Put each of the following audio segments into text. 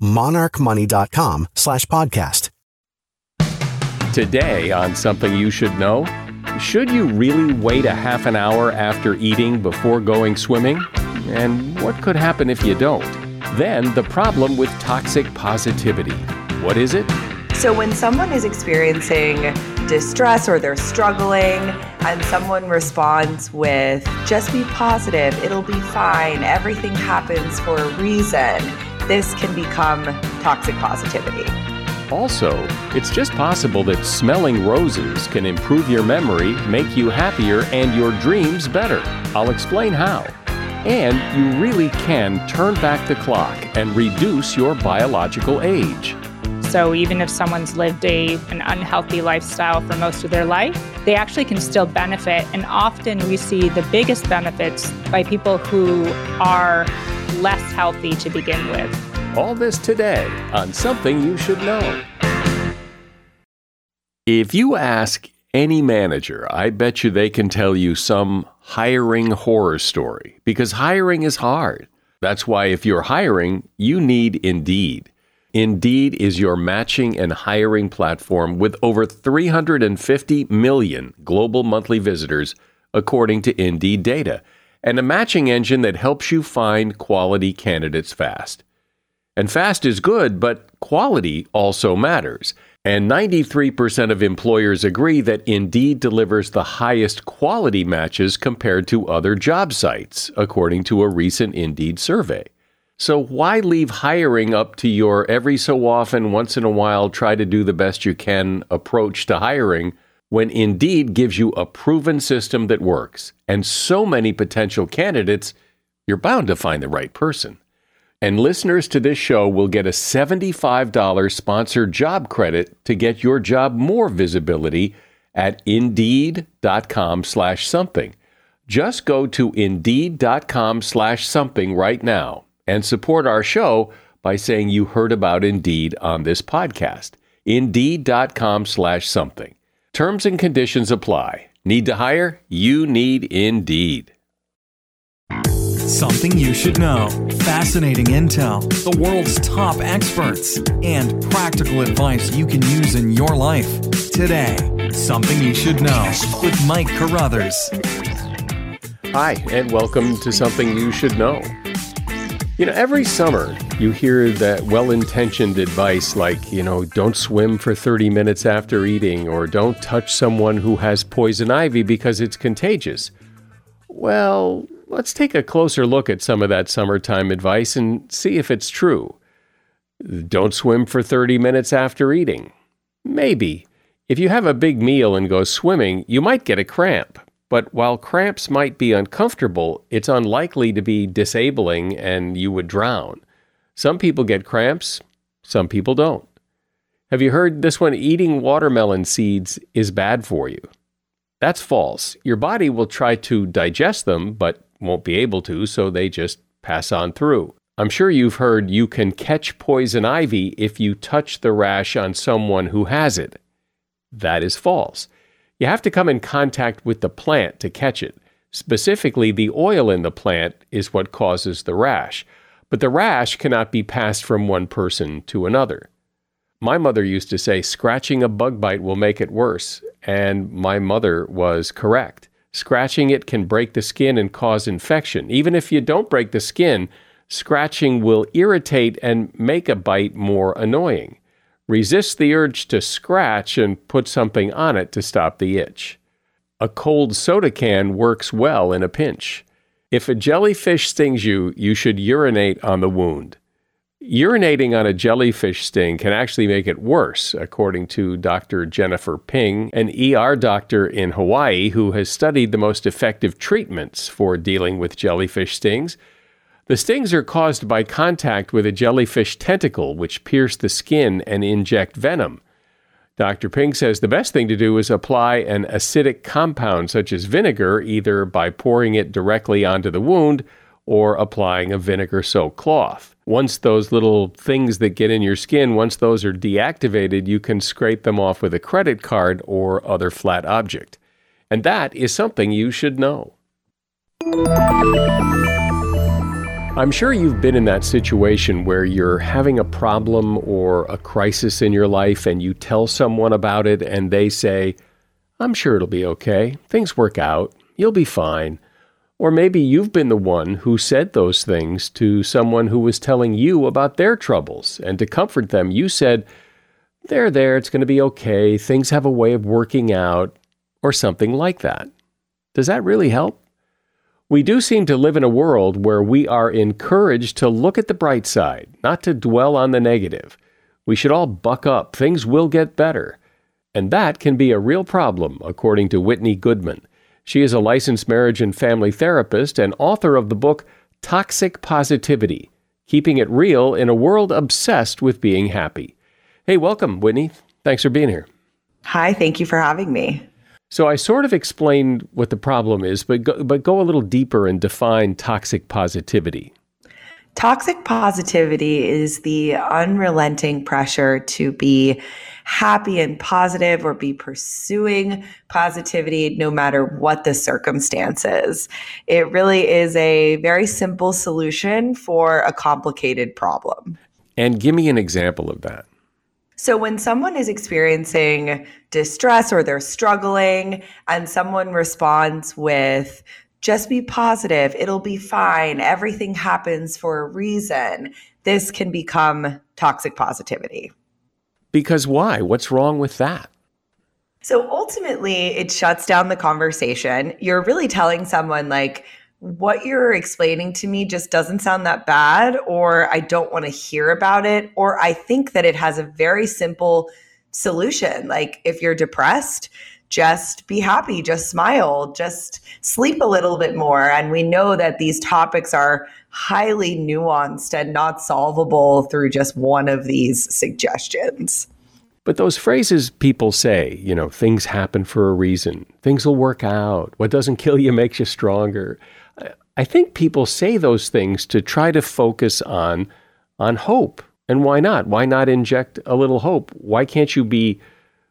monarchmoney.com slash podcast. Today on Something You Should Know, should you really wait a half an hour after eating before going swimming? And what could happen if you don't? Then the problem with toxic positivity. What is it? So, when someone is experiencing distress or they're struggling, and someone responds with, just be positive, it'll be fine, everything happens for a reason, this can become toxic positivity. Also, it's just possible that smelling roses can improve your memory, make you happier, and your dreams better. I'll explain how. And you really can turn back the clock and reduce your biological age. So even if someone's lived a, an unhealthy lifestyle for most of their life, they actually can still benefit. And often we see the biggest benefits by people who are less healthy to begin with. All this today on Something You Should Know. If you ask any manager, I bet you they can tell you some hiring horror story because hiring is hard. That's why if you're hiring, you need Indeed. Indeed is your matching and hiring platform with over 350 million global monthly visitors, according to Indeed data, and a matching engine that helps you find quality candidates fast. And fast is good, but quality also matters. And 93% of employers agree that Indeed delivers the highest quality matches compared to other job sites, according to a recent Indeed survey. So why leave hiring up to your every so often, once in a while, try to do the best you can approach to hiring when Indeed gives you a proven system that works and so many potential candidates, you're bound to find the right person. And listeners to this show will get a $75 sponsored job credit to get your job more visibility at indeed.com slash something. Just go to indeed.com slash something right now and support our show by saying you heard about Indeed on this podcast. Indeed.com slash something. Terms and conditions apply. Need to hire? You need Indeed. Something you should know. Fascinating intel, the world's top experts, and practical advice you can use in your life. Today, Something You Should Know with Mike Carruthers. Hi, and welcome to Something You Should Know. You know, every summer you hear that well intentioned advice like, you know, don't swim for 30 minutes after eating or don't touch someone who has poison ivy because it's contagious. Well, let's take a closer look at some of that summertime advice and see if it's true. Don't swim for 30 minutes after eating. Maybe. If you have a big meal and go swimming, you might get a cramp. But while cramps might be uncomfortable, it's unlikely to be disabling and you would drown. Some people get cramps, some people don't. Have you heard this one? Eating watermelon seeds is bad for you. That's false. Your body will try to digest them, but won't be able to, so they just pass on through. I'm sure you've heard you can catch poison ivy if you touch the rash on someone who has it. That is false. You have to come in contact with the plant to catch it. Specifically, the oil in the plant is what causes the rash, but the rash cannot be passed from one person to another. My mother used to say, scratching a bug bite will make it worse, and my mother was correct. Scratching it can break the skin and cause infection. Even if you don't break the skin, scratching will irritate and make a bite more annoying. Resist the urge to scratch and put something on it to stop the itch. A cold soda can works well in a pinch. If a jellyfish stings you, you should urinate on the wound. Urinating on a jellyfish sting can actually make it worse, according to Dr. Jennifer Ping, an ER doctor in Hawaii who has studied the most effective treatments for dealing with jellyfish stings. The stings are caused by contact with a jellyfish tentacle, which pierce the skin and inject venom. Dr. Ping says the best thing to do is apply an acidic compound such as vinegar, either by pouring it directly onto the wound or applying a vinegar soaked cloth. Once those little things that get in your skin, once those are deactivated, you can scrape them off with a credit card or other flat object. And that is something you should know. I'm sure you've been in that situation where you're having a problem or a crisis in your life and you tell someone about it and they say, I'm sure it'll be okay. Things work out. You'll be fine. Or maybe you've been the one who said those things to someone who was telling you about their troubles, and to comfort them, you said, There, there, it's going to be okay. Things have a way of working out, or something like that. Does that really help? We do seem to live in a world where we are encouraged to look at the bright side, not to dwell on the negative. We should all buck up. Things will get better. And that can be a real problem, according to Whitney Goodman. She is a licensed marriage and family therapist and author of the book Toxic Positivity Keeping It Real in a World Obsessed with Being Happy. Hey, welcome, Whitney. Thanks for being here. Hi, thank you for having me. So I sort of explained what the problem is, but go, but go a little deeper and define toxic positivity. Toxic positivity is the unrelenting pressure to be happy and positive or be pursuing positivity no matter what the circumstances. It really is a very simple solution for a complicated problem. And give me an example of that. So, when someone is experiencing distress or they're struggling, and someone responds with, just be positive. It'll be fine. Everything happens for a reason. This can become toxic positivity. Because why? What's wrong with that? So ultimately, it shuts down the conversation. You're really telling someone, like, what you're explaining to me just doesn't sound that bad, or I don't want to hear about it, or I think that it has a very simple solution. Like, if you're depressed, just be happy, just smile, just sleep a little bit more. And we know that these topics are highly nuanced and not solvable through just one of these suggestions. But those phrases people say, you know, things happen for a reason, things will work out, what doesn't kill you makes you stronger. I think people say those things to try to focus on on hope. And why not? Why not inject a little hope? Why can't you be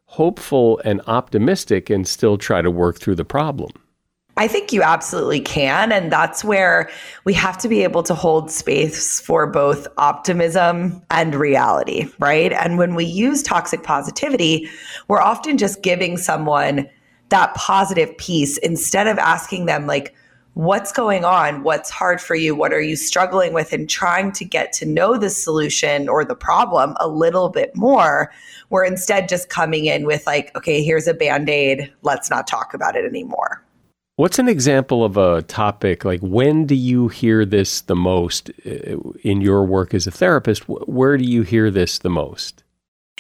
hopeful and optimistic and still try to work through the problem? I think you absolutely can. And that's where we have to be able to hold space for both optimism and reality, right? And when we use toxic positivity, we're often just giving someone that positive piece instead of asking them, like, what's going on? What's hard for you? What are you struggling with? And trying to get to know the solution or the problem a little bit more. We're instead just coming in with, like, okay, here's a band aid. Let's not talk about it anymore. What's an example of a topic? Like, when do you hear this the most uh, in your work as a therapist? Where do you hear this the most?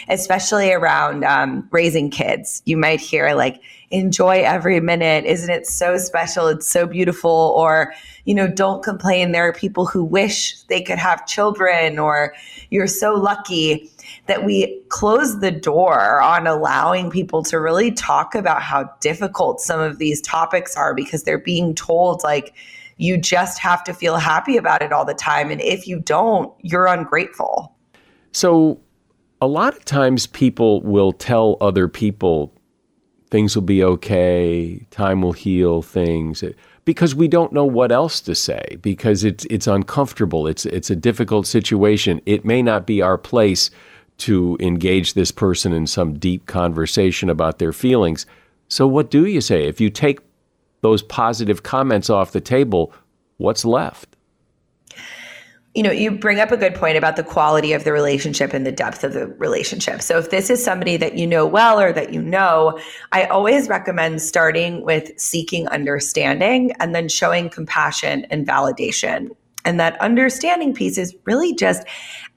Especially around um, raising kids. You might hear like, enjoy every minute. Isn't it so special? It's so beautiful. Or, you know, don't complain. There are people who wish they could have children, or you're so lucky that we close the door on allowing people to really talk about how difficult some of these topics are because they're being told, like, you just have to feel happy about it all the time. And if you don't, you're ungrateful. So, a lot of times people will tell other people things will be okay, time will heal things because we don't know what else to say because it's it's uncomfortable. It's it's a difficult situation. It may not be our place to engage this person in some deep conversation about their feelings. So what do you say if you take those positive comments off the table? What's left? You know, you bring up a good point about the quality of the relationship and the depth of the relationship. So if this is somebody that you know well or that you know, I always recommend starting with seeking understanding and then showing compassion and validation. And that understanding piece is really just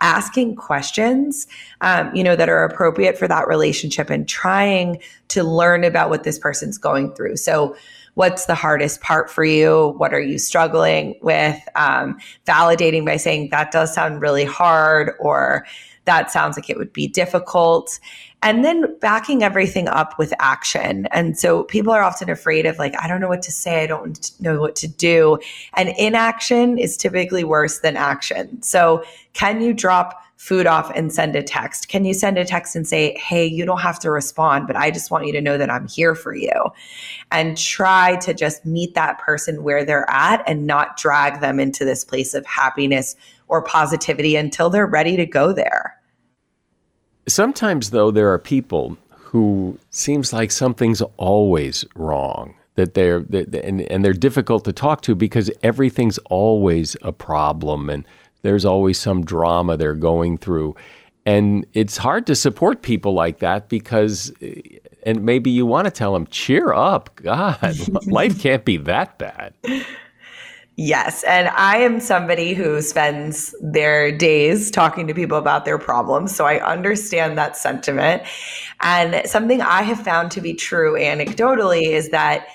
asking questions, um, you know, that are appropriate for that relationship and trying to learn about what this person's going through. So what's the hardest part for you? What are you struggling with? Um, validating by saying that does sound really hard or that sounds like it would be difficult. And then backing everything up with action. And so people are often afraid of, like, I don't know what to say. I don't know what to do. And inaction is typically worse than action. So, can you drop food off and send a text? Can you send a text and say, Hey, you don't have to respond, but I just want you to know that I'm here for you? And try to just meet that person where they're at and not drag them into this place of happiness or positivity until they're ready to go there. Sometimes, though, there are people who seems like something's always wrong that they're and, and they're difficult to talk to because everything's always a problem and there's always some drama they're going through. And it's hard to support people like that because, eh, and maybe you want to tell them, cheer up. God, life can't be that bad. Yes. And I am somebody who spends their days talking to people about their problems. So I understand that sentiment. And something I have found to be true anecdotally is that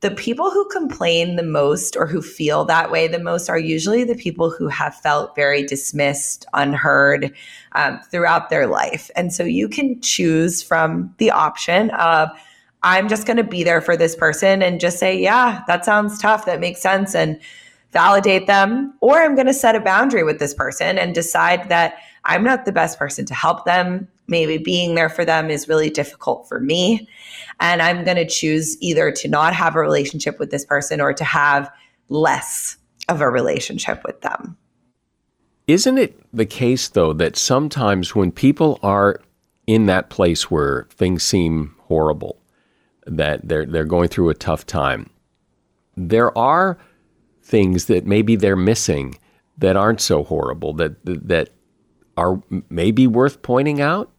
the people who complain the most or who feel that way the most are usually the people who have felt very dismissed, unheard um, throughout their life. And so you can choose from the option of, I'm just going to be there for this person and just say, yeah, that sounds tough. That makes sense. And validate them. Or I'm going to set a boundary with this person and decide that I'm not the best person to help them. Maybe being there for them is really difficult for me. And I'm going to choose either to not have a relationship with this person or to have less of a relationship with them. Isn't it the case, though, that sometimes when people are in that place where things seem horrible, that they're, they're going through a tough time, there are things that maybe they're missing that aren't so horrible, that, that are maybe worth pointing out?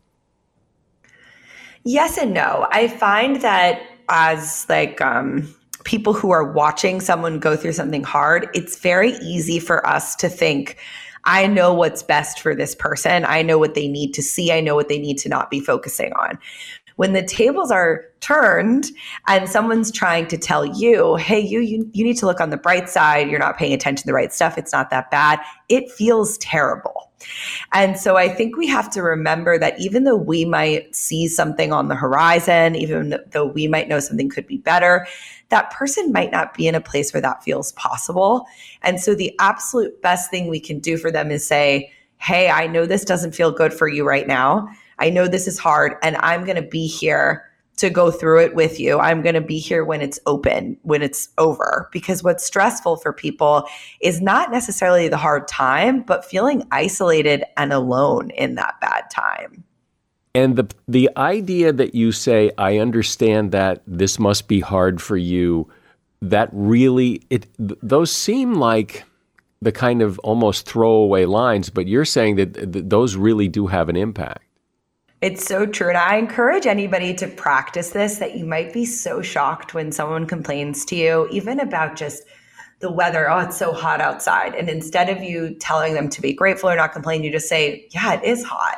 Yes and no. I find that as like um, people who are watching someone go through something hard, it's very easy for us to think, I know what's best for this person. I know what they need to see. I know what they need to not be focusing on. When the tables are turned and someone's trying to tell you, hey, you, you, you need to look on the bright side. You're not paying attention to the right stuff. It's not that bad. It feels terrible. And so I think we have to remember that even though we might see something on the horizon, even though we might know something could be better, that person might not be in a place where that feels possible. And so the absolute best thing we can do for them is say, Hey, I know this doesn't feel good for you right now. I know this is hard, and I'm going to be here to go through it with you. I'm going to be here when it's open, when it's over. Because what's stressful for people is not necessarily the hard time, but feeling isolated and alone in that bad time. And the the idea that you say, I understand that this must be hard for you, that really it those seem like the kind of almost throwaway lines, but you're saying that, that those really do have an impact. It's so true. And I encourage anybody to practice this that you might be so shocked when someone complains to you, even about just the weather. Oh, it's so hot outside. And instead of you telling them to be grateful or not complain, you just say, Yeah, it is hot.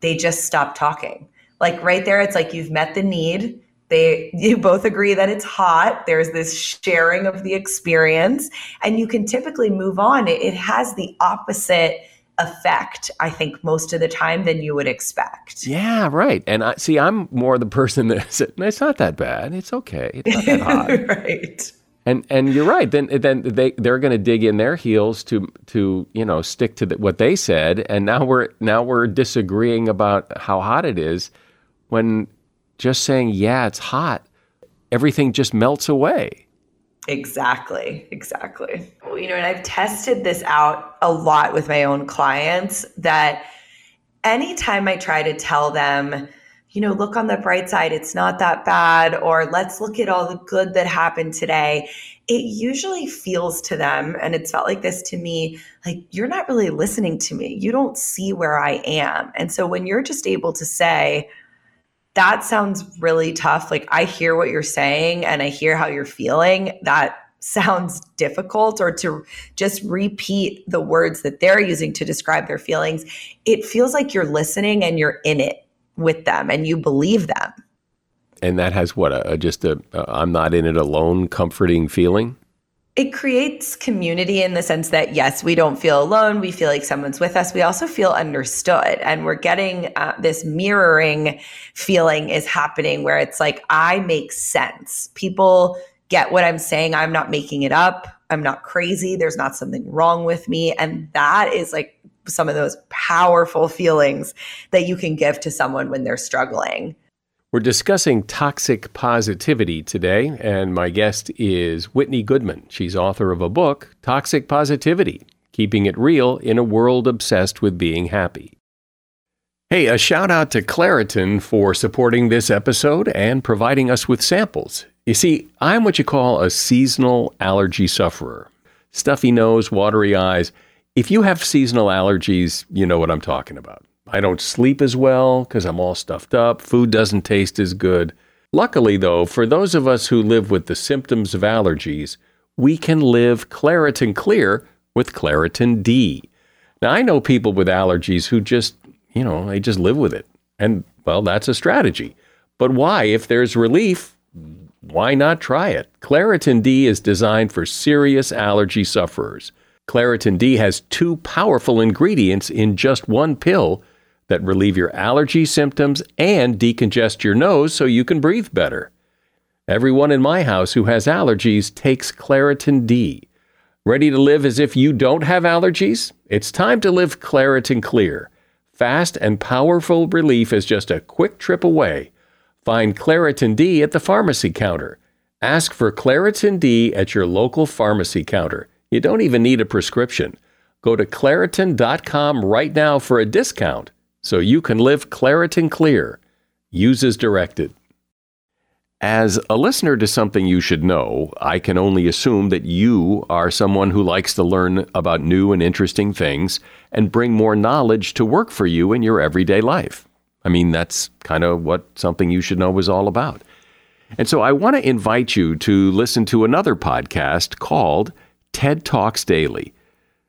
They just stop talking. Like right there, it's like you've met the need. They you both agree that it's hot. There's this sharing of the experience, and you can typically move on. It, it has the opposite effect, I think, most of the time than you would expect. Yeah, right. And I see, I'm more the person that said, it's not that bad. It's okay. It's not that hot. right. And and you're right. Then then they they're going to dig in their heels to to you know stick to the, what they said. And now we're now we're disagreeing about how hot it is, when just saying yeah it's hot, everything just melts away. Exactly, exactly. You know, and I've tested this out a lot with my own clients that anytime I try to tell them, you know, look on the bright side, it's not that bad, or let's look at all the good that happened today, it usually feels to them, and it's felt like this to me, like you're not really listening to me. You don't see where I am. And so when you're just able to say, that sounds really tough. Like I hear what you're saying and I hear how you're feeling. That sounds difficult or to just repeat the words that they're using to describe their feelings, it feels like you're listening and you're in it with them and you believe them. And that has what a, just a I'm not in it alone comforting feeling. It creates community in the sense that yes, we don't feel alone. We feel like someone's with us. We also feel understood, and we're getting uh, this mirroring feeling is happening where it's like I make sense. People get what I'm saying. I'm not making it up. I'm not crazy. There's not something wrong with me. And that is like some of those powerful feelings that you can give to someone when they're struggling. We're discussing toxic positivity today, and my guest is Whitney Goodman. She's author of a book, Toxic Positivity Keeping It Real in a World Obsessed with Being Happy. Hey, a shout out to Claritin for supporting this episode and providing us with samples. You see, I'm what you call a seasonal allergy sufferer. Stuffy nose, watery eyes. If you have seasonal allergies, you know what I'm talking about. I don't sleep as well because I'm all stuffed up. Food doesn't taste as good. Luckily, though, for those of us who live with the symptoms of allergies, we can live Claritin Clear with Claritin D. Now, I know people with allergies who just, you know, they just live with it. And, well, that's a strategy. But why? If there's relief, why not try it? Claritin D is designed for serious allergy sufferers. Claritin D has two powerful ingredients in just one pill that relieve your allergy symptoms and decongest your nose so you can breathe better. Everyone in my house who has allergies takes Claritin D. Ready to live as if you don't have allergies? It's time to live Claritin Clear. Fast and powerful relief is just a quick trip away. Find Claritin D at the pharmacy counter. Ask for Claritin D at your local pharmacy counter. You don't even need a prescription. Go to Claritin.com right now for a discount so you can live Claritin Clear. Use as directed. As a listener to something you should know, I can only assume that you are someone who likes to learn about new and interesting things and bring more knowledge to work for you in your everyday life. I mean, that's kind of what something you should know is all about. And so I want to invite you to listen to another podcast called TED Talks Daily.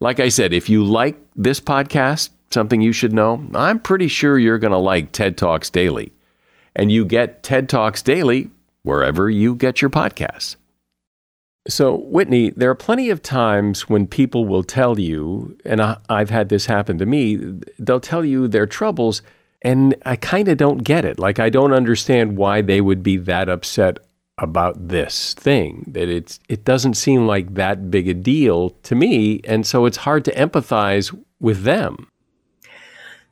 Like I said, if you like this podcast, something you should know, I'm pretty sure you're going to like TED Talks Daily. And you get TED Talks Daily wherever you get your podcasts. So, Whitney, there are plenty of times when people will tell you, and I, have had this happen to me, they'll tell you their troubles, and I kind of don't get it. Like, I don't understand why they would be that upset about this thing, that it's, it doesn't seem like that big a deal to me. And so it's hard to empathize with them.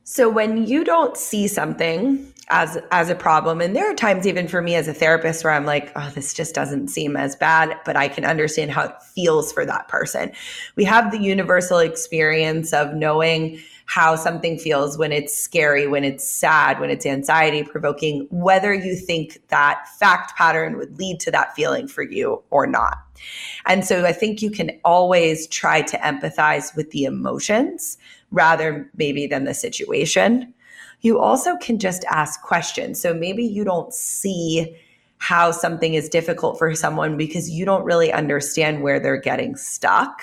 So, when you don't see something as as a problem. And there are times even for me as a therapist where i'm like oh this just doesn't seem as bad but i can understand how it feels for that person. We have the universal experience of knowing how something feels when it's scary when it's sad when it's anxiety provoking whether you think that fact pattern would lead to that feeling for you or not. And so i think you can always try to empathize with the emotions rather maybe than the situation you also can just ask questions. So maybe you don't see how something is difficult for someone because you don't really understand where they're getting stuck.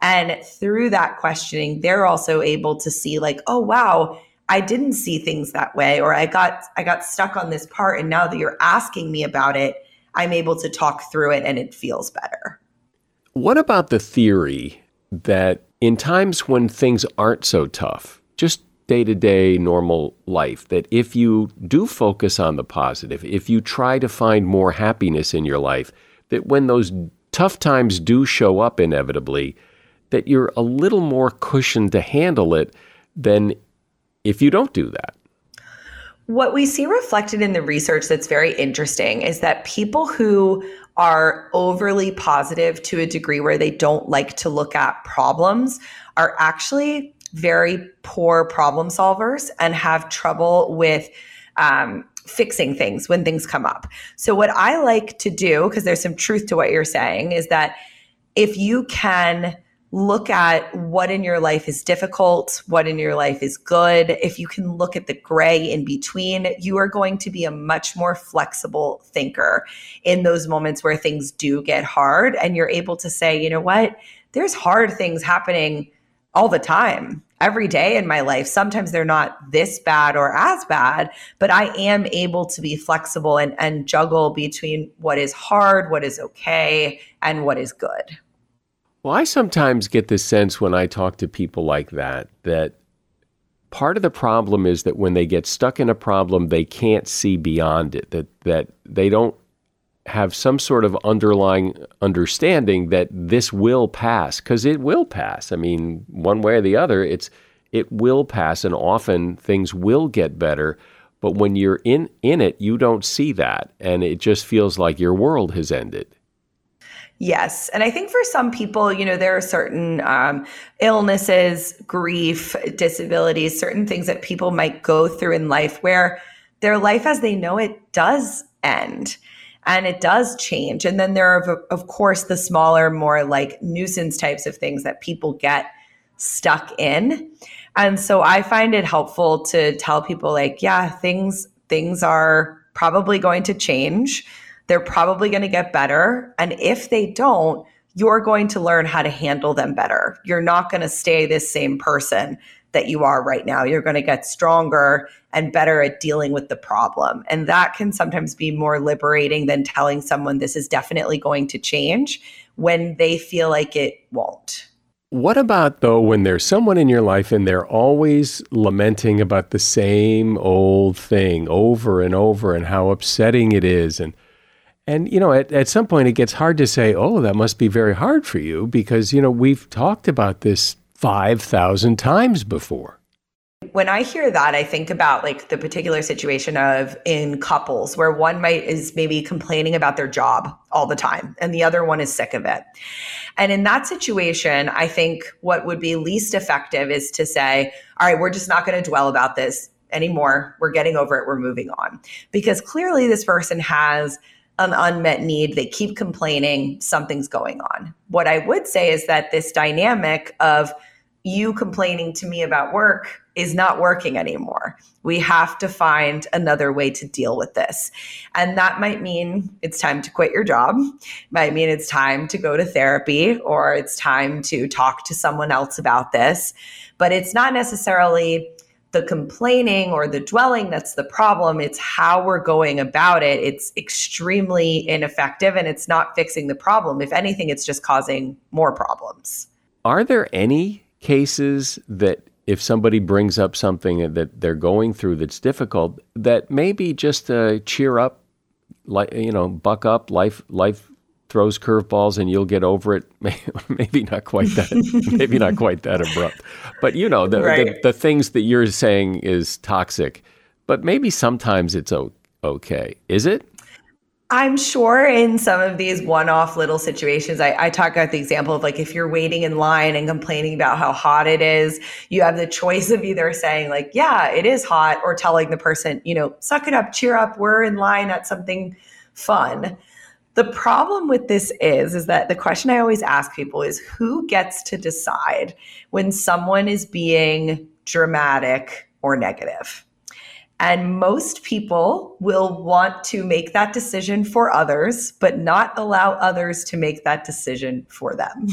And through that questioning, they're also able to see like, oh wow, I didn't see things that way or I got I got stuck on this part and now that you're asking me about it, I'm able to talk through it and it feels better. What about the theory that in times when things aren't so tough, just day to day normal life that if you do focus on the positive, if you try to find more happiness in your life, that when those tough times do show up inevitably, that you're a little more cushioned to handle it than if you don't do that. What we see reflected in the research that's very interesting is that people who are overly positive to a degree where they don't like to look at problems are actually very poor problem solvers and have trouble with um, fixing things when things come up. So, what I like to do, because there's some truth to what you're saying, is that if you can look at what in your life is difficult, what in your life is good, if you can look at the gray in between, you are going to be a much more flexible thinker in those moments where things do get hard. And you're able to say, you know what, there's hard things happening all the time every day in my life. Sometimes they're not this bad or as bad, but I am able to be flexible and, and juggle between what is hard, what is okay, and what is good. Well, I sometimes get the sense when I talk to people like that that part of the problem is that when they get stuck in a problem, they can't see beyond it. That that they don't have some sort of underlying understanding that this will pass because it will pass. I mean, one way or the other, it's it will pass, and often things will get better. But when you're in in it, you don't see that, and it just feels like your world has ended. Yes. And I think for some people, you know, there are certain um, illnesses, grief, disabilities, certain things that people might go through in life where their life as they know it does end and it does change. And then there are, of course, the smaller, more like nuisance types of things that people get stuck in. And so I find it helpful to tell people, like, yeah, things things are probably going to change they're probably going to get better. And if they don't, you're going to learn how to handle them better. You're not going to stay this same person that you are right now. You're going to get stronger and better at dealing with the problem. And that can sometimes be more liberating than telling someone this is definitely going to change when they feel like it won't. What about though when there's someone in your life and they're always lamenting about the same old thing over and over and how upsetting it is and and, you know, at, at some point it gets hard to say, oh, that must be very hard for you because, you know, we've talked about this 5,000 times before. When I hear that, I think about like the particular situation of in couples where one might is maybe complaining about their job all the time and the other one is sick of it. And in that situation, I think what would be least effective is to say, all right, we're just not going to dwell about this anymore. We're getting over it. We're moving on. Because clearly this person has an unmet need. They keep complaining, something's going on. What I would say is that this dynamic of you complaining to me about work is not working anymore. We have to find another way to deal with this. And that might mean it's time to quit your job, might mean it's time to go to therapy or it's time to talk to someone else about this. But it's not necessarily the complaining or the dwelling that's the problem. It's how we're going about it. It's extremely ineffective and it's not fixing the problem. If anything, it's just causing more problems. Are there any cases that if somebody brings up something that they're going through that's difficult, that maybe just to cheer up, like you know, buck up, life life throws curveballs and you'll get over it. maybe not quite that, maybe not quite that abrupt. But you know, the, right. the, the things that you're saying is toxic, but maybe sometimes it's okay. Is it? I'm sure in some of these one off little situations, I, I, talk about the example of like if you're waiting in line and complaining about how hot it is, you have the choice of either saying, like, yeah, it is hot, or telling the person, you know, suck it up, cheer up, we're in line at something fun. The problem with this is is that the question I always ask people is who gets to decide when someone is being dramatic or negative? And most people will want to make that decision for others, but not allow others to make that decision for them.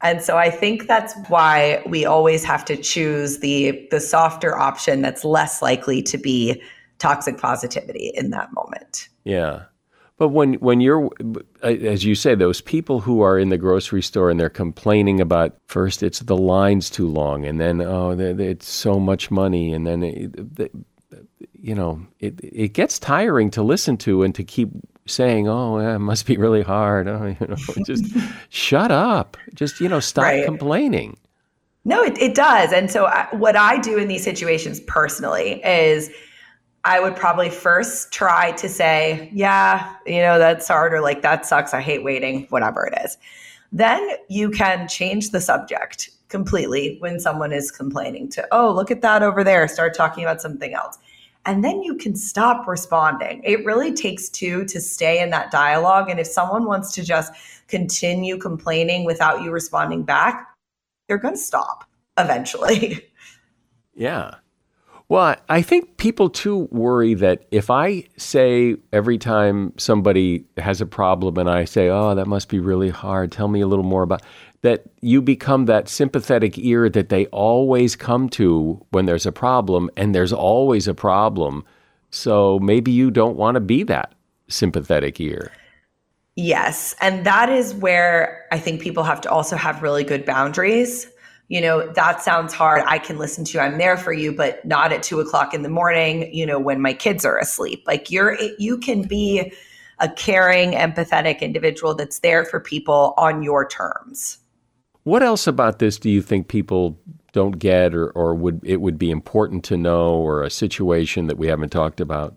and so I think that's why we always have to choose the the softer option that's less likely to be toxic positivity in that moment. Yeah. But when when you're, uh, as you say, those people who are in the grocery store and they're complaining about first it's the lines too long, and then oh it's so much money, and then it, you know it it gets tiring to listen to and to keep saying oh yeah, it must be really hard. Oh, you know, just shut up. Just you know stop right. complaining. No, it, it does. And so I, what I do in these situations personally is I would probably first try to say, yeah, you know, that's hard or like that sucks. I hate waiting, whatever it is. Then you can change the subject completely when someone is complaining to, oh, look at that over there. Start talking about something else. And then you can stop responding. It really takes two to stay in that dialogue. And if someone wants to just continue complaining without you responding back, they're going to stop eventually. Yeah. Well, I think people too worry that if I say every time somebody has a problem and I say, "Oh, that must be really hard. Tell me a little more about," that you become that sympathetic ear that they always come to when there's a problem, and there's always a problem. So maybe you don't want to be that sympathetic ear. Yes, and that is where I think people have to also have really good boundaries you know, that sounds hard. I can listen to you. I'm there for you, but not at two o'clock in the morning, you know, when my kids are asleep. Like you're, you can be a caring, empathetic individual that's there for people on your terms. What else about this do you think people don't get or, or would it would be important to know or a situation that we haven't talked about?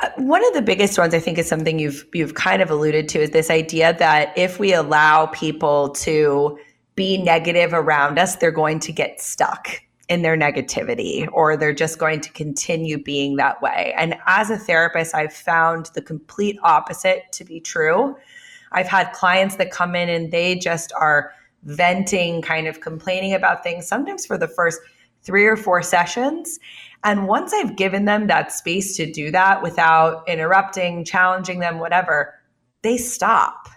Uh, one of the biggest ones I think is something you've you've kind of alluded to is this idea that if we allow people to be negative around us, they're going to get stuck in their negativity or they're just going to continue being that way. And as a therapist, I've found the complete opposite to be true. I've had clients that come in and they just are venting, kind of complaining about things, sometimes for the first three or four sessions. And once I've given them that space to do that without interrupting, challenging them, whatever, they stop.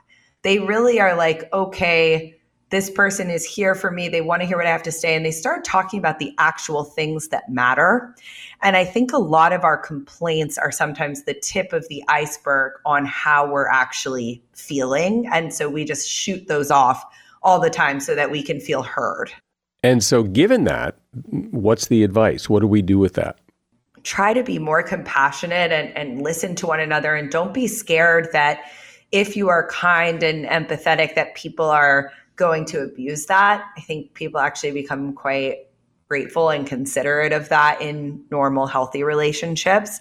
They really are like, okay, this person is here for me. They want to hear what I have to say. And they start talking about the actual things that matter. And I think a lot of our complaints are sometimes the tip of the iceberg on how we're actually feeling. And so we just shoot those off all the time so that we can feel heard. And so, given that, what's the advice? What do we do with that? Try to be more compassionate and, and listen to one another. And don't be scared that if you are kind and empathetic, that people are going to abuse that. I think people actually become quite grateful and considerate of that in normal, healthy relationships.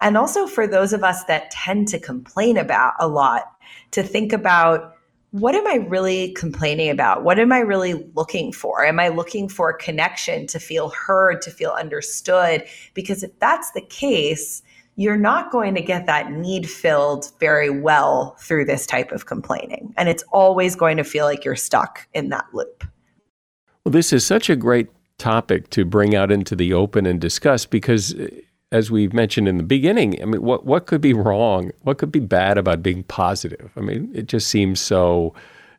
And also for those of us that tend to complain about a lot, to think about what am I really complaining about? What am I really looking for? Am I looking for connection, to feel heard, to feel understood? Because if that's the case, you're not going to get that need filled very well through this type of complaining. And it's always going to feel like you're stuck in that loop. Well, this is such a great topic to bring out into the open and discuss because uh, as we've mentioned in the beginning, I mean, what what could be wrong? What could be bad about being positive? I mean, it just seems so.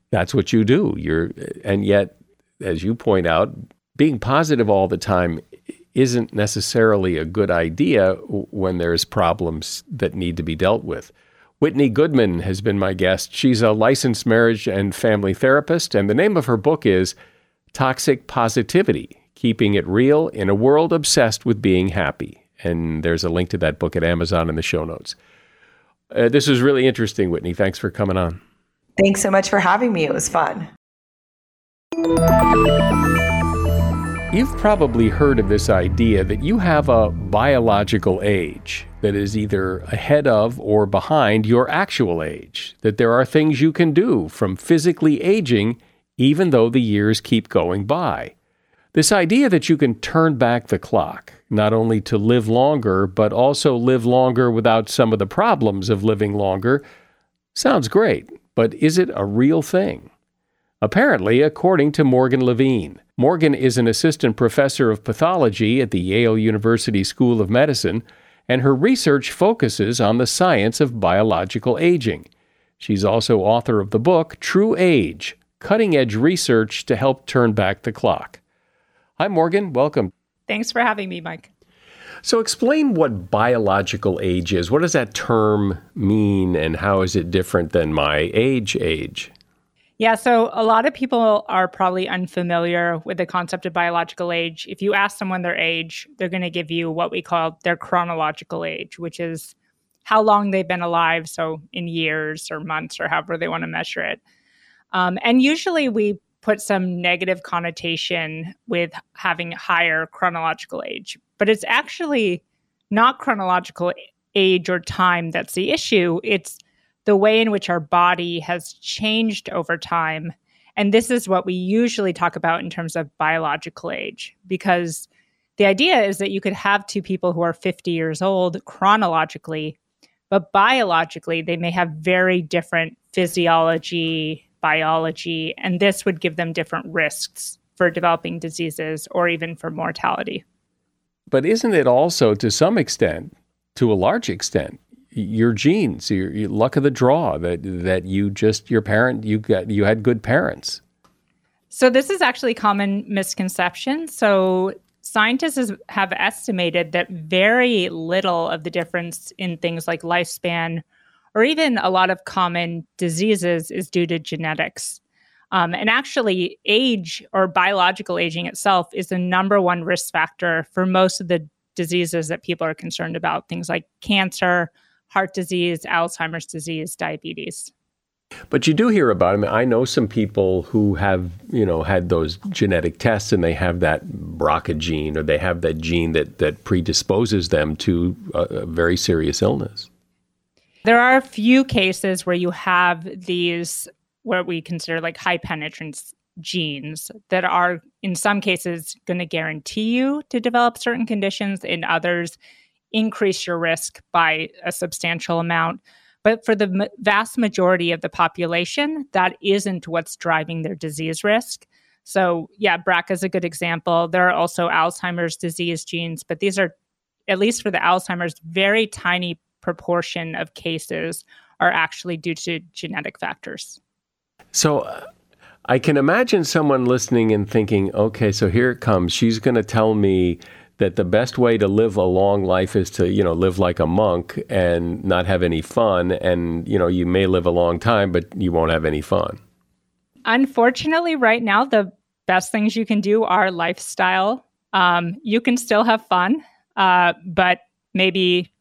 That's what you do. You're, and yet, as you point out, being positive all the time isn't necessarily a good idea when there's problems that need to be dealt with. Whitney Goodman has been my guest. She's a licensed marriage and family therapist, and the name of her book is Toxic Positivity Keeping It Real in a World Obsessed with Being Happy. And there's a link to that book at Amazon in the show notes. Uh, this was really interesting, Whitney. Thanks for coming on. Thanks so much for having me. It was fun. You've probably heard of this idea that you have a biological age that is either ahead of or behind your actual age, that there are things you can do from physically aging even though the years keep going by. This idea that you can turn back the clock, not only to live longer, but also live longer without some of the problems of living longer, sounds great, but is it a real thing? Apparently, according to Morgan Levine. Morgan is an assistant professor of pathology at the Yale University School of Medicine, and her research focuses on the science of biological aging. She's also author of the book True Age Cutting Edge Research to Help Turn Back the Clock. Hi, Morgan. Welcome. Thanks for having me, Mike. So, explain what biological age is. What does that term mean, and how is it different than my age age? Yeah, so a lot of people are probably unfamiliar with the concept of biological age. If you ask someone their age, they're going to give you what we call their chronological age, which is how long they've been alive, so in years or months or however they want to measure it. Um, and usually we put some negative connotation with having higher chronological age, but it's actually not chronological age or time that's the issue. It's the way in which our body has changed over time. And this is what we usually talk about in terms of biological age, because the idea is that you could have two people who are 50 years old chronologically, but biologically, they may have very different physiology, biology, and this would give them different risks for developing diseases or even for mortality. But isn't it also, to some extent, to a large extent, your genes, your, your, luck of the draw that that you just your parent you got you had good parents. So this is actually common misconception. So scientists have estimated that very little of the difference in things like lifespan or even a lot of common diseases is due to genetics. Um, and actually, age or biological aging itself is the number one risk factor for most of the diseases that people are concerned about, things like cancer, heart disease, Alzheimer's disease, diabetes. But you do hear about. I mean, I know some people who have, you know, had those genetic tests, and they have that BRCA gene, or they have that gene that that predisposes them to a, a very serious illness. There are a few cases where you have these, what we consider like high penetrance genes that are, in some cases, going to guarantee you to develop certain conditions. In others, increase your risk by a substantial amount. But for the vast majority of the population, that isn't what's driving their disease risk. So, yeah, BRCA is a good example. There are also Alzheimer's disease genes, but these are, at least for the Alzheimer's, very tiny proportion of cases are actually due to genetic factors. So, uh, I can imagine someone listening and thinking, okay, so here it comes. She's going to tell me that the best way to live a long life is to you know live like a monk and not have any fun. And you know you may live a long time but you won't have any fun. Unfortunately right now the best things you can do are lifestyle. Um, you can still have fun uh, but maybe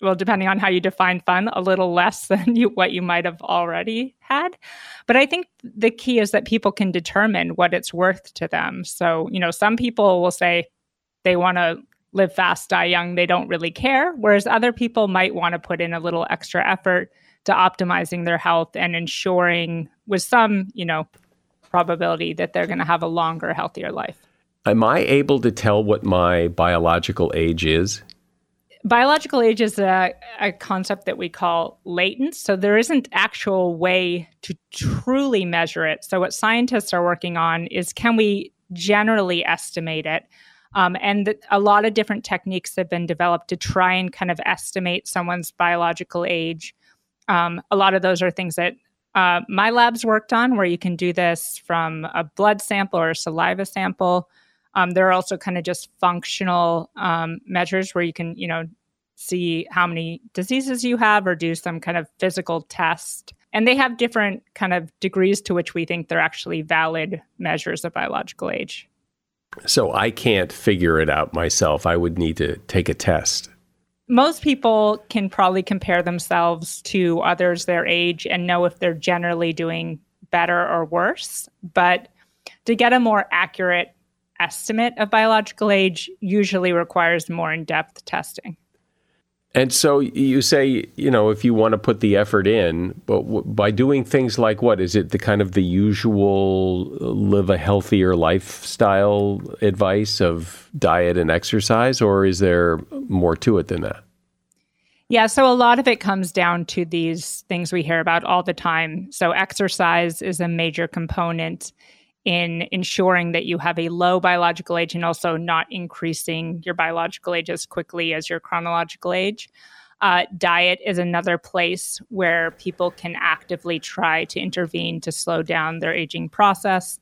well depending on how you define fun a little less than you what you might have already had. But i think the key is that people can determine what it's worth to them. So you know some people will say they want to live fast, die young, they don't really care. Whereas other people might want to put in a little extra effort to optimizing their health and ensuring, with some, you know, probability that they're going to have a longer, healthier life. Am I able to tell what my biological age is? Biological age is a, a concept that we call latent. So there isn't actual way to truly measure it. So what scientists are working on is can we generally estimate it? Um, and a lot of different techniques have been developed to try and kind of estimate someone's biological age. Um, a lot of those are things that uh, my lab's worked on, where you can do this from a blood sample or a saliva sample. Um, there are also kind of just functional um, measures where you can, you know, see how many diseases you have or do some kind of physical test. And they have different kind of degrees to which we think they're actually valid measures of biological age. So I can't figure it out myself. I would need to take a test. Most people can probably compare themselves to others their age and know if they're generally doing better or worse. But to get a more accurate estimate of biological age usually requires more in depth testing. And so you say, you know, if you want to put the effort in, but w- by doing things like what is it the kind of the usual uh, live a healthier lifestyle advice of diet and exercise, or is there more to it than that? Yeah, so a lot of it comes down to these things we hear about all the time. So exercise is a major component in ensuring that you have a low biological age and also not increasing your biological age as quickly as your chronological age. Uh, diet is another place where people can actively try to intervene to slow down their aging process.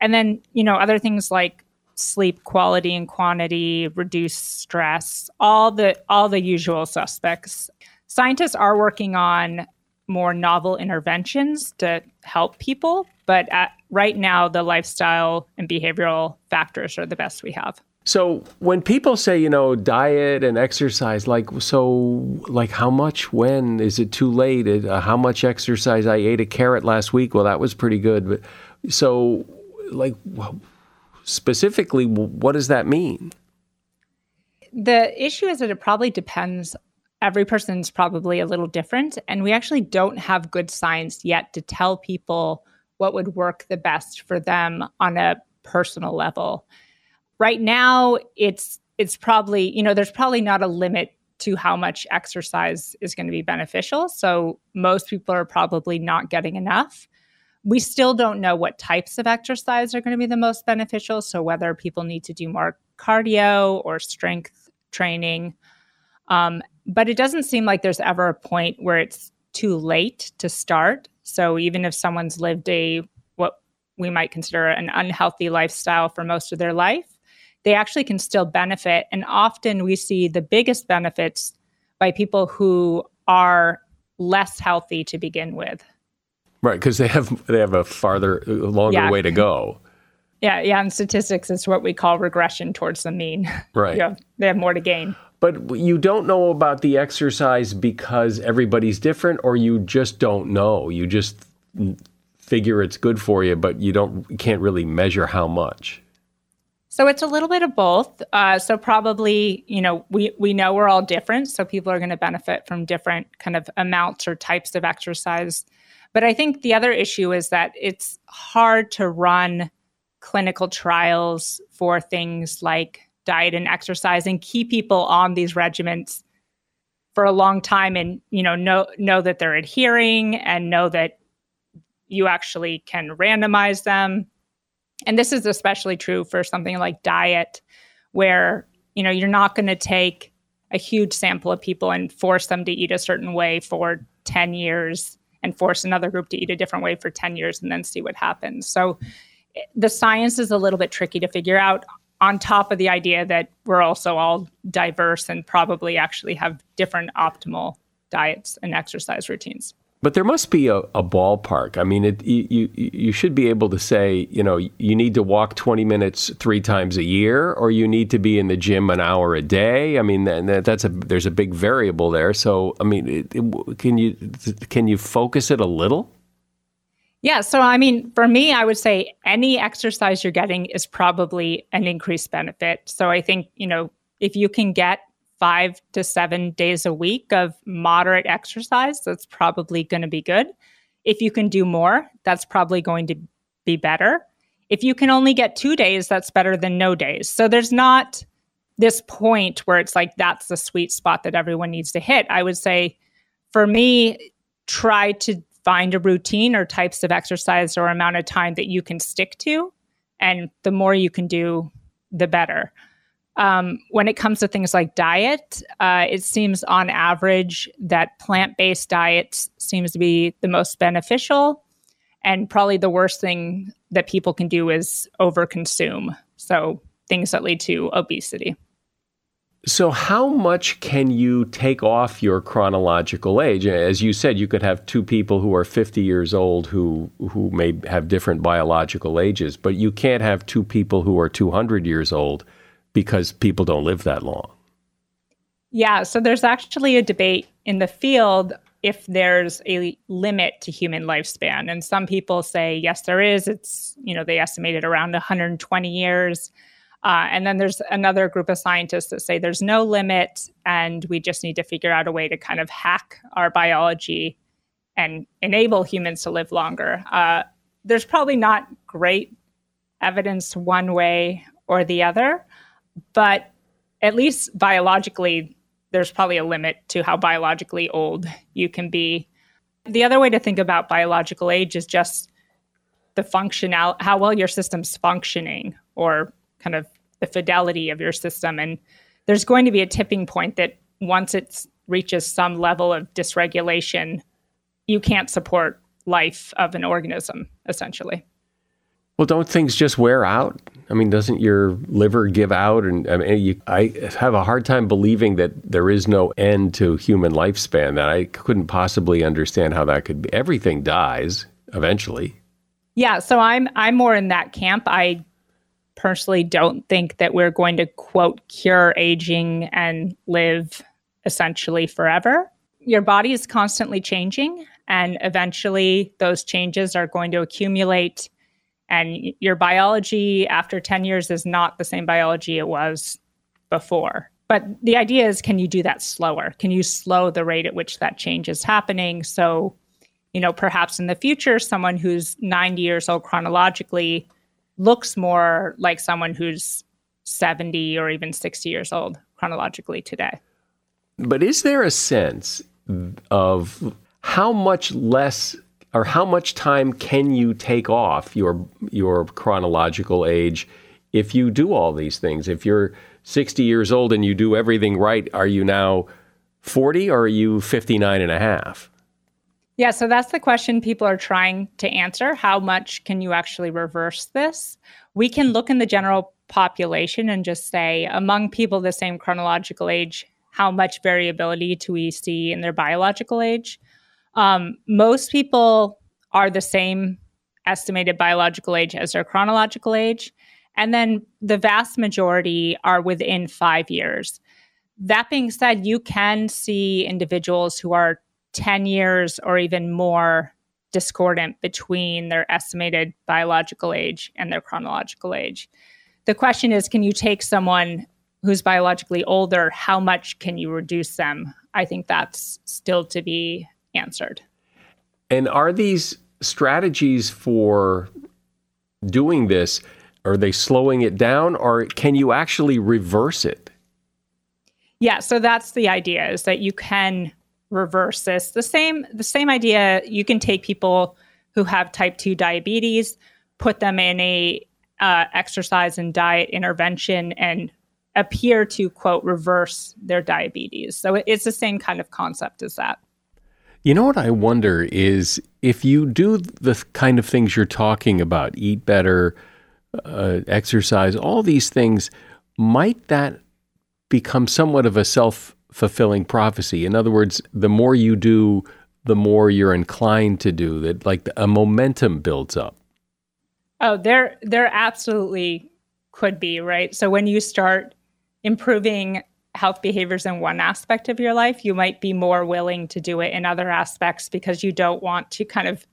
And then, you know, other things like sleep quality and quantity, reduce stress, all the all the usual suspects. Scientists are working on more novel interventions to help people, but at, right now the lifestyle and behavioral factors are the best we have. So when people say, you know, diet and exercise, like, so, like, how much, when is it too late? Uh, how much exercise? I ate a carrot last week. Well, that was pretty good. But so, like, specifically, what does that mean? The issue is that it probably depends. Every person's probably a little different. And we actually don't have good science yet to tell people what would work the best for them on a personal level right now it's it's probably you know there's probably not a limit to how much exercise is going to be beneficial so most people are probably not getting enough we still don't know what types of exercise are going to be the most beneficial so whether people need to do more cardio or strength training um, but it doesn't seem like there's ever a point where it's too late to start so even if someone's lived a what we might consider an unhealthy lifestyle for most of their life they actually can still benefit. And often we see the biggest benefits by people who are less healthy to begin with. Right, because they have they have a farther, longer yeah. way to go. Yeah, yeah. In statistics, it's what we call regression towards the mean. Right. Have, they have more to gain. But you don't know about the exercise because everybody's different, or you just don't know. You just figure it's good for you, but you don't can't really measure how much. So it's a little bit of both. Uh, so probably, you know, we we know we're all different, so people are going to benefit from different kind of amounts or types of exercise. But I think the other issue is that it's hard to run clinical trials for things like diet and exercise and keep people on these regimens for a long time and you know know know that they're adhering and know that you actually can randomize them and this is especially true for something like diet, where you know you're not going to take a huge sample of people and force them to eat a certain way for 10 years and force another group to eat a different way for 10 years and then see what happens. So eh, the science is a little bit tricky to figure out on top of the idea that we're also all diverse and probably actually have different optimal diets and exercise routines. But there must be a, a ballpark. I mean, it, you, you should be able to say, you know, you need to walk 20 minutes three times a year, or you need to be in the gym an hour a day. I mean, that's a there's a big variable there. So, I mean, it, it, can you can you focus it a little? Yeah. So, I mean, for me, I would say any exercise you're getting is probably an increased benefit. So, I think you know if you can get five to seven days a week of moderate exercise, that's probably going to be good. If you can do more, that's probably going to be better. If you can only get two days, that's better than no days. So there's not this point where it's like that's the sweet spot that everyone needs to hit. I would say for me, try to find a routine or types of exercise or amount of time that you can stick to. And the more you can do, the better. Um, when it comes to things like diet, uh, it seems on average that plant based diets seems to be the most beneficial. And probably the worst thing that people can do is overconsume. So things that lead to obesity. So, how much can you take off your chronological age? As you said, you could have two people who are 50 years old who, who may have different biological ages, but you can't have two people who are 200 years old because people don't live that long. Yeah, so there's actually a debate in the field if there's a limit to human lifespan. And some people say, yes, there is. It's, you know, they estimate it around 120 years. Uh, and then there's another group of scientists that say there's no limit and we just need to figure out a way to kind of hack our biology and enable humans to live longer. Uh, there's probably not great evidence one way or the other. But at least biologically, there's probably a limit to how biologically old you can be. The other way to think about biological age is just the functional, how well your system's functioning, or kind of the fidelity of your system. And there's going to be a tipping point that once it reaches some level of dysregulation, you can't support life of an organism, essentially. Well, don't things just wear out? I mean, doesn't your liver give out? And I mean, you, I have a hard time believing that there is no end to human lifespan. That I couldn't possibly understand how that could be. Everything dies eventually. Yeah, so I'm I'm more in that camp. I personally don't think that we're going to quote cure aging and live essentially forever. Your body is constantly changing and eventually those changes are going to accumulate and your biology after 10 years is not the same biology it was before. But the idea is can you do that slower? Can you slow the rate at which that change is happening? So, you know, perhaps in the future, someone who's 90 years old chronologically looks more like someone who's 70 or even 60 years old chronologically today. But is there a sense of how much less or how much time can you take off your your chronological age if you do all these things? If you're 60 years old and you do everything right, are you now 40 or are you 59 and a half? Yeah, so that's the question people are trying to answer. How much can you actually reverse this? We can look in the general population and just say among people the same chronological age, how much variability do we see in their biological age? Um, most people are the same estimated biological age as their chronological age. And then the vast majority are within five years. That being said, you can see individuals who are 10 years or even more discordant between their estimated biological age and their chronological age. The question is can you take someone who's biologically older, how much can you reduce them? I think that's still to be answered. And are these strategies for doing this are they slowing it down or can you actually reverse it? Yeah, so that's the idea is that you can reverse this. The same the same idea you can take people who have type 2 diabetes, put them in a uh, exercise and diet intervention and appear to quote reverse their diabetes. So it's the same kind of concept as that. You know what I wonder is if you do the kind of things you're talking about, eat better, uh, exercise, all these things, might that become somewhat of a self fulfilling prophecy? In other words, the more you do, the more you're inclined to do that, like a momentum builds up. Oh, there, there absolutely could be, right? So when you start improving health behaviors in one aspect of your life, you might be more willing to do it in other aspects because you don't want to kind of.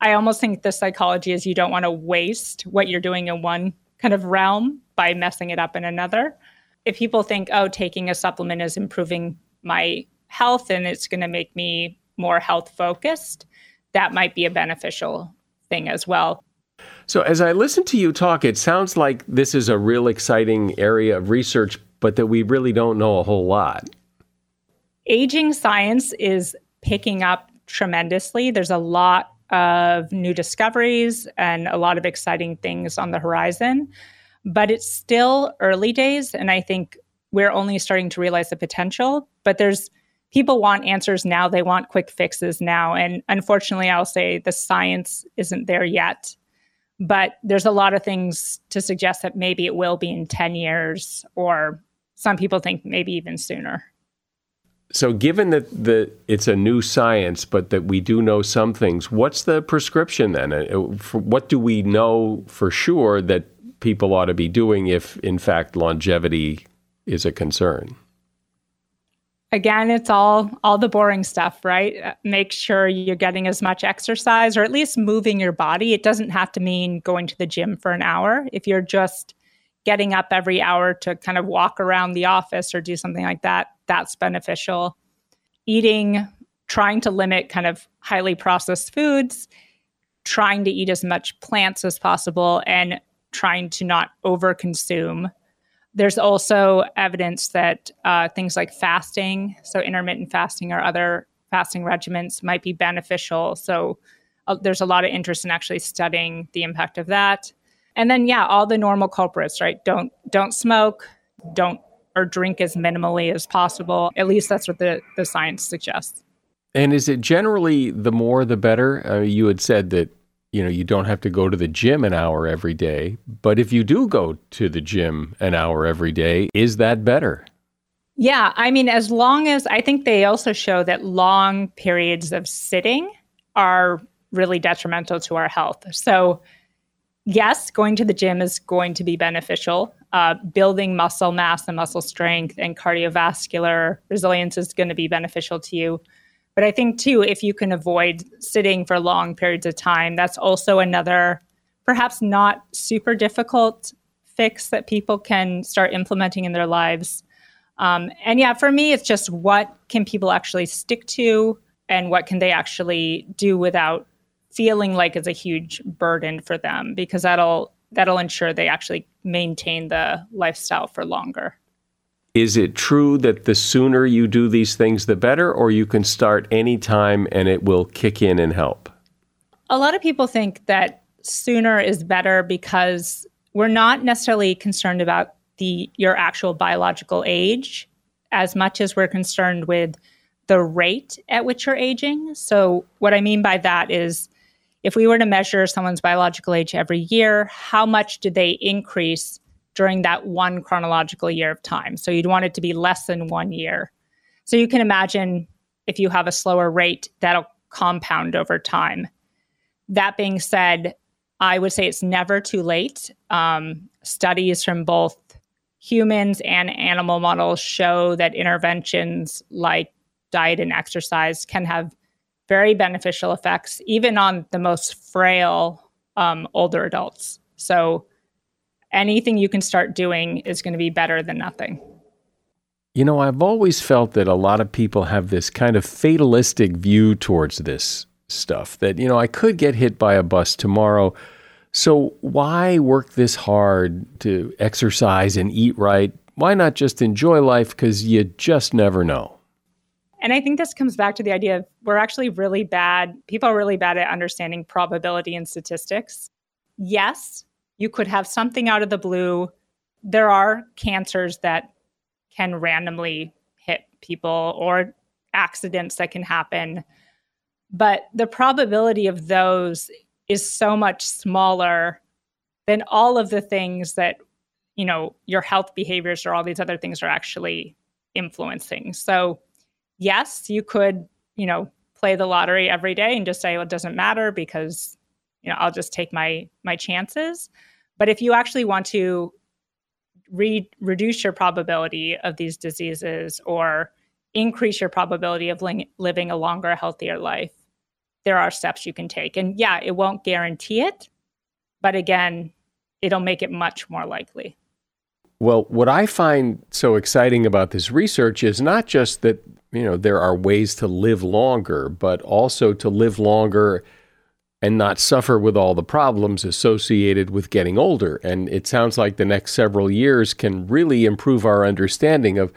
I almost think the psychology is you don't want to waste what you're doing in one kind of realm by messing it up in another. If people think, oh, taking a supplement is improving my health and it's going to make me more health focused, that might be a beneficial thing as well. So, as I listen to you talk, it sounds like this is a real exciting area of research, but that we really don't know a whole lot. Aging science is picking up tremendously. There's a lot of new discoveries and a lot of exciting things on the horizon, but it's still early days. And I think we're only starting to realize the potential. But there's people want answers now, they want quick fixes now. And unfortunately, I'll say the science isn't there yet. But there's a lot of things to suggest that maybe it will be in 10 years or some people think maybe even sooner. So, given that the it's a new science, but that we do know some things, what's the prescription then? Uh, what do we know for sure that people ought to be doing if, in fact, longevity is a concern? Again, it's all all the boring stuff, right? Uh, make sure you're getting as much exercise or at least moving your body. It doesn't have to mean going to the gym for an hour. If you're just getting up every hour to kind of walk around the office or do something like that, that's beneficial. Eating, trying to limit kind of highly processed foods, trying to eat as much plants as possible, and trying to not overconsume. There's also evidence that uh, things like fasting, so intermittent fasting or other fasting regimens, might be beneficial. So uh, there's a lot of interest in actually studying the impact of that. And then yeah, all the normal culprits, right? Don't don't smoke, don't or drink as minimally as possible. At least that's what the, the science suggests. And is it generally the more the better? Uh, you had said that you know, you don't have to go to the gym an hour every day. But if you do go to the gym an hour every day, is that better? Yeah. I mean, as long as I think they also show that long periods of sitting are really detrimental to our health. So, yes, going to the gym is going to be beneficial. Uh, building muscle mass and muscle strength and cardiovascular resilience is going to be beneficial to you. But I think, too, if you can avoid sitting for long periods of time, that's also another perhaps not super difficult fix that people can start implementing in their lives. Um, and yeah, for me, it's just what can people actually stick to and what can they actually do without feeling like it's a huge burden for them because that'll that'll ensure they actually maintain the lifestyle for longer. Is it true that the sooner you do these things, the better, or you can start anytime and it will kick in and help? A lot of people think that sooner is better because we're not necessarily concerned about the your actual biological age as much as we're concerned with the rate at which you're aging. So what I mean by that is if we were to measure someone's biological age every year, how much do they increase during that one chronological year of time. So you'd want it to be less than one year. So you can imagine if you have a slower rate, that'll compound over time. That being said, I would say it's never too late. Um, studies from both humans and animal models show that interventions like diet and exercise can have very beneficial effects, even on the most frail um, older adults. So anything you can start doing is going to be better than nothing. You know, I've always felt that a lot of people have this kind of fatalistic view towards this stuff that, you know, I could get hit by a bus tomorrow. So why work this hard to exercise and eat right? Why not just enjoy life? Because you just never know. And I think this comes back to the idea of we're actually really bad, people are really bad at understanding probability and statistics. Yes, you could have something out of the blue. There are cancers that can randomly hit people or accidents that can happen. But the probability of those is so much smaller than all of the things that, you know, your health behaviors or all these other things are actually influencing. So, yes, you could, you know, play the lottery every day and just say, well, it doesn't matter because, you know, I'll just take my my chances. But if you actually want to re- reduce your probability of these diseases or increase your probability of li- living a longer, healthier life, there are steps you can take. And yeah, it won't guarantee it, but again, it'll make it much more likely. Well, what I find so exciting about this research is not just that, you know, there are ways to live longer, but also to live longer and not suffer with all the problems associated with getting older. And it sounds like the next several years can really improve our understanding of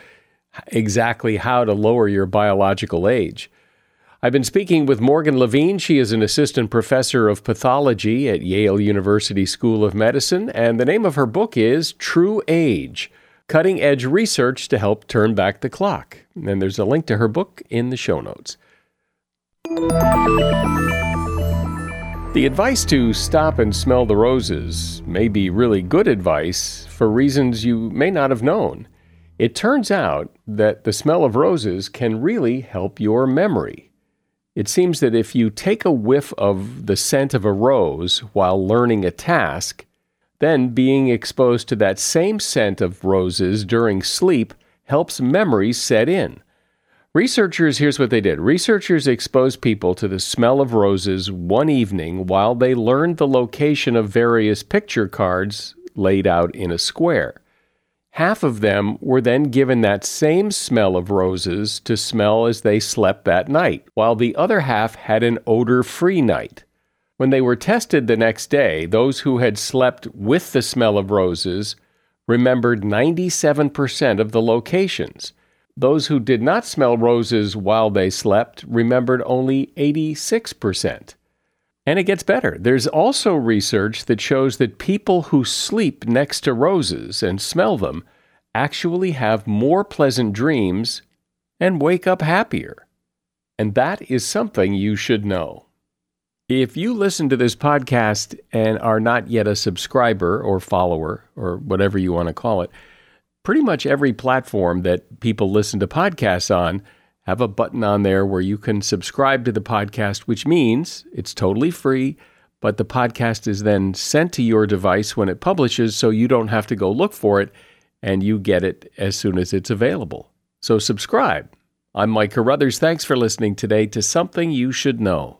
exactly how to lower your biological age. I've been speaking with Morgan Levine. She is an assistant professor of pathology at Yale University School of Medicine, and the name of her book is True Age Cutting Edge Research to Help Turn Back the Clock. And there's a link to her book in the show notes. The advice to stop and smell the roses may be really good advice for reasons you may not have known. It turns out that the smell of roses can really help your memory. It seems that if you take a whiff of the scent of a rose while learning a task, then being exposed to that same scent of roses during sleep helps memories set in. Researchers, here's what they did. Researchers exposed people to the smell of roses one evening while they learned the location of various picture cards laid out in a square. Half of them were then given that same smell of roses to smell as they slept that night, while the other half had an odor free night. When they were tested the next day, those who had slept with the smell of roses remembered 97% of the locations those who did not smell roses while they slept remembered only 86%. And it gets better. There's also research that shows that people who sleep next to roses and smell them actually have more pleasant dreams and wake up happier. And that is something you should know. If you listen to this podcast and are not yet a subscriber or follower or whatever you want to call it, pretty much every platform that people listen to podcasts on have a button on there where you can subscribe to the podcast, which means it's totally free, but the podcast is then sent to your device when it publishes so you don't have to go look for it and you get it as soon as it's available. So subscribe. I'm Mike Carruthers. Thanks for listening today to Something You Should Know.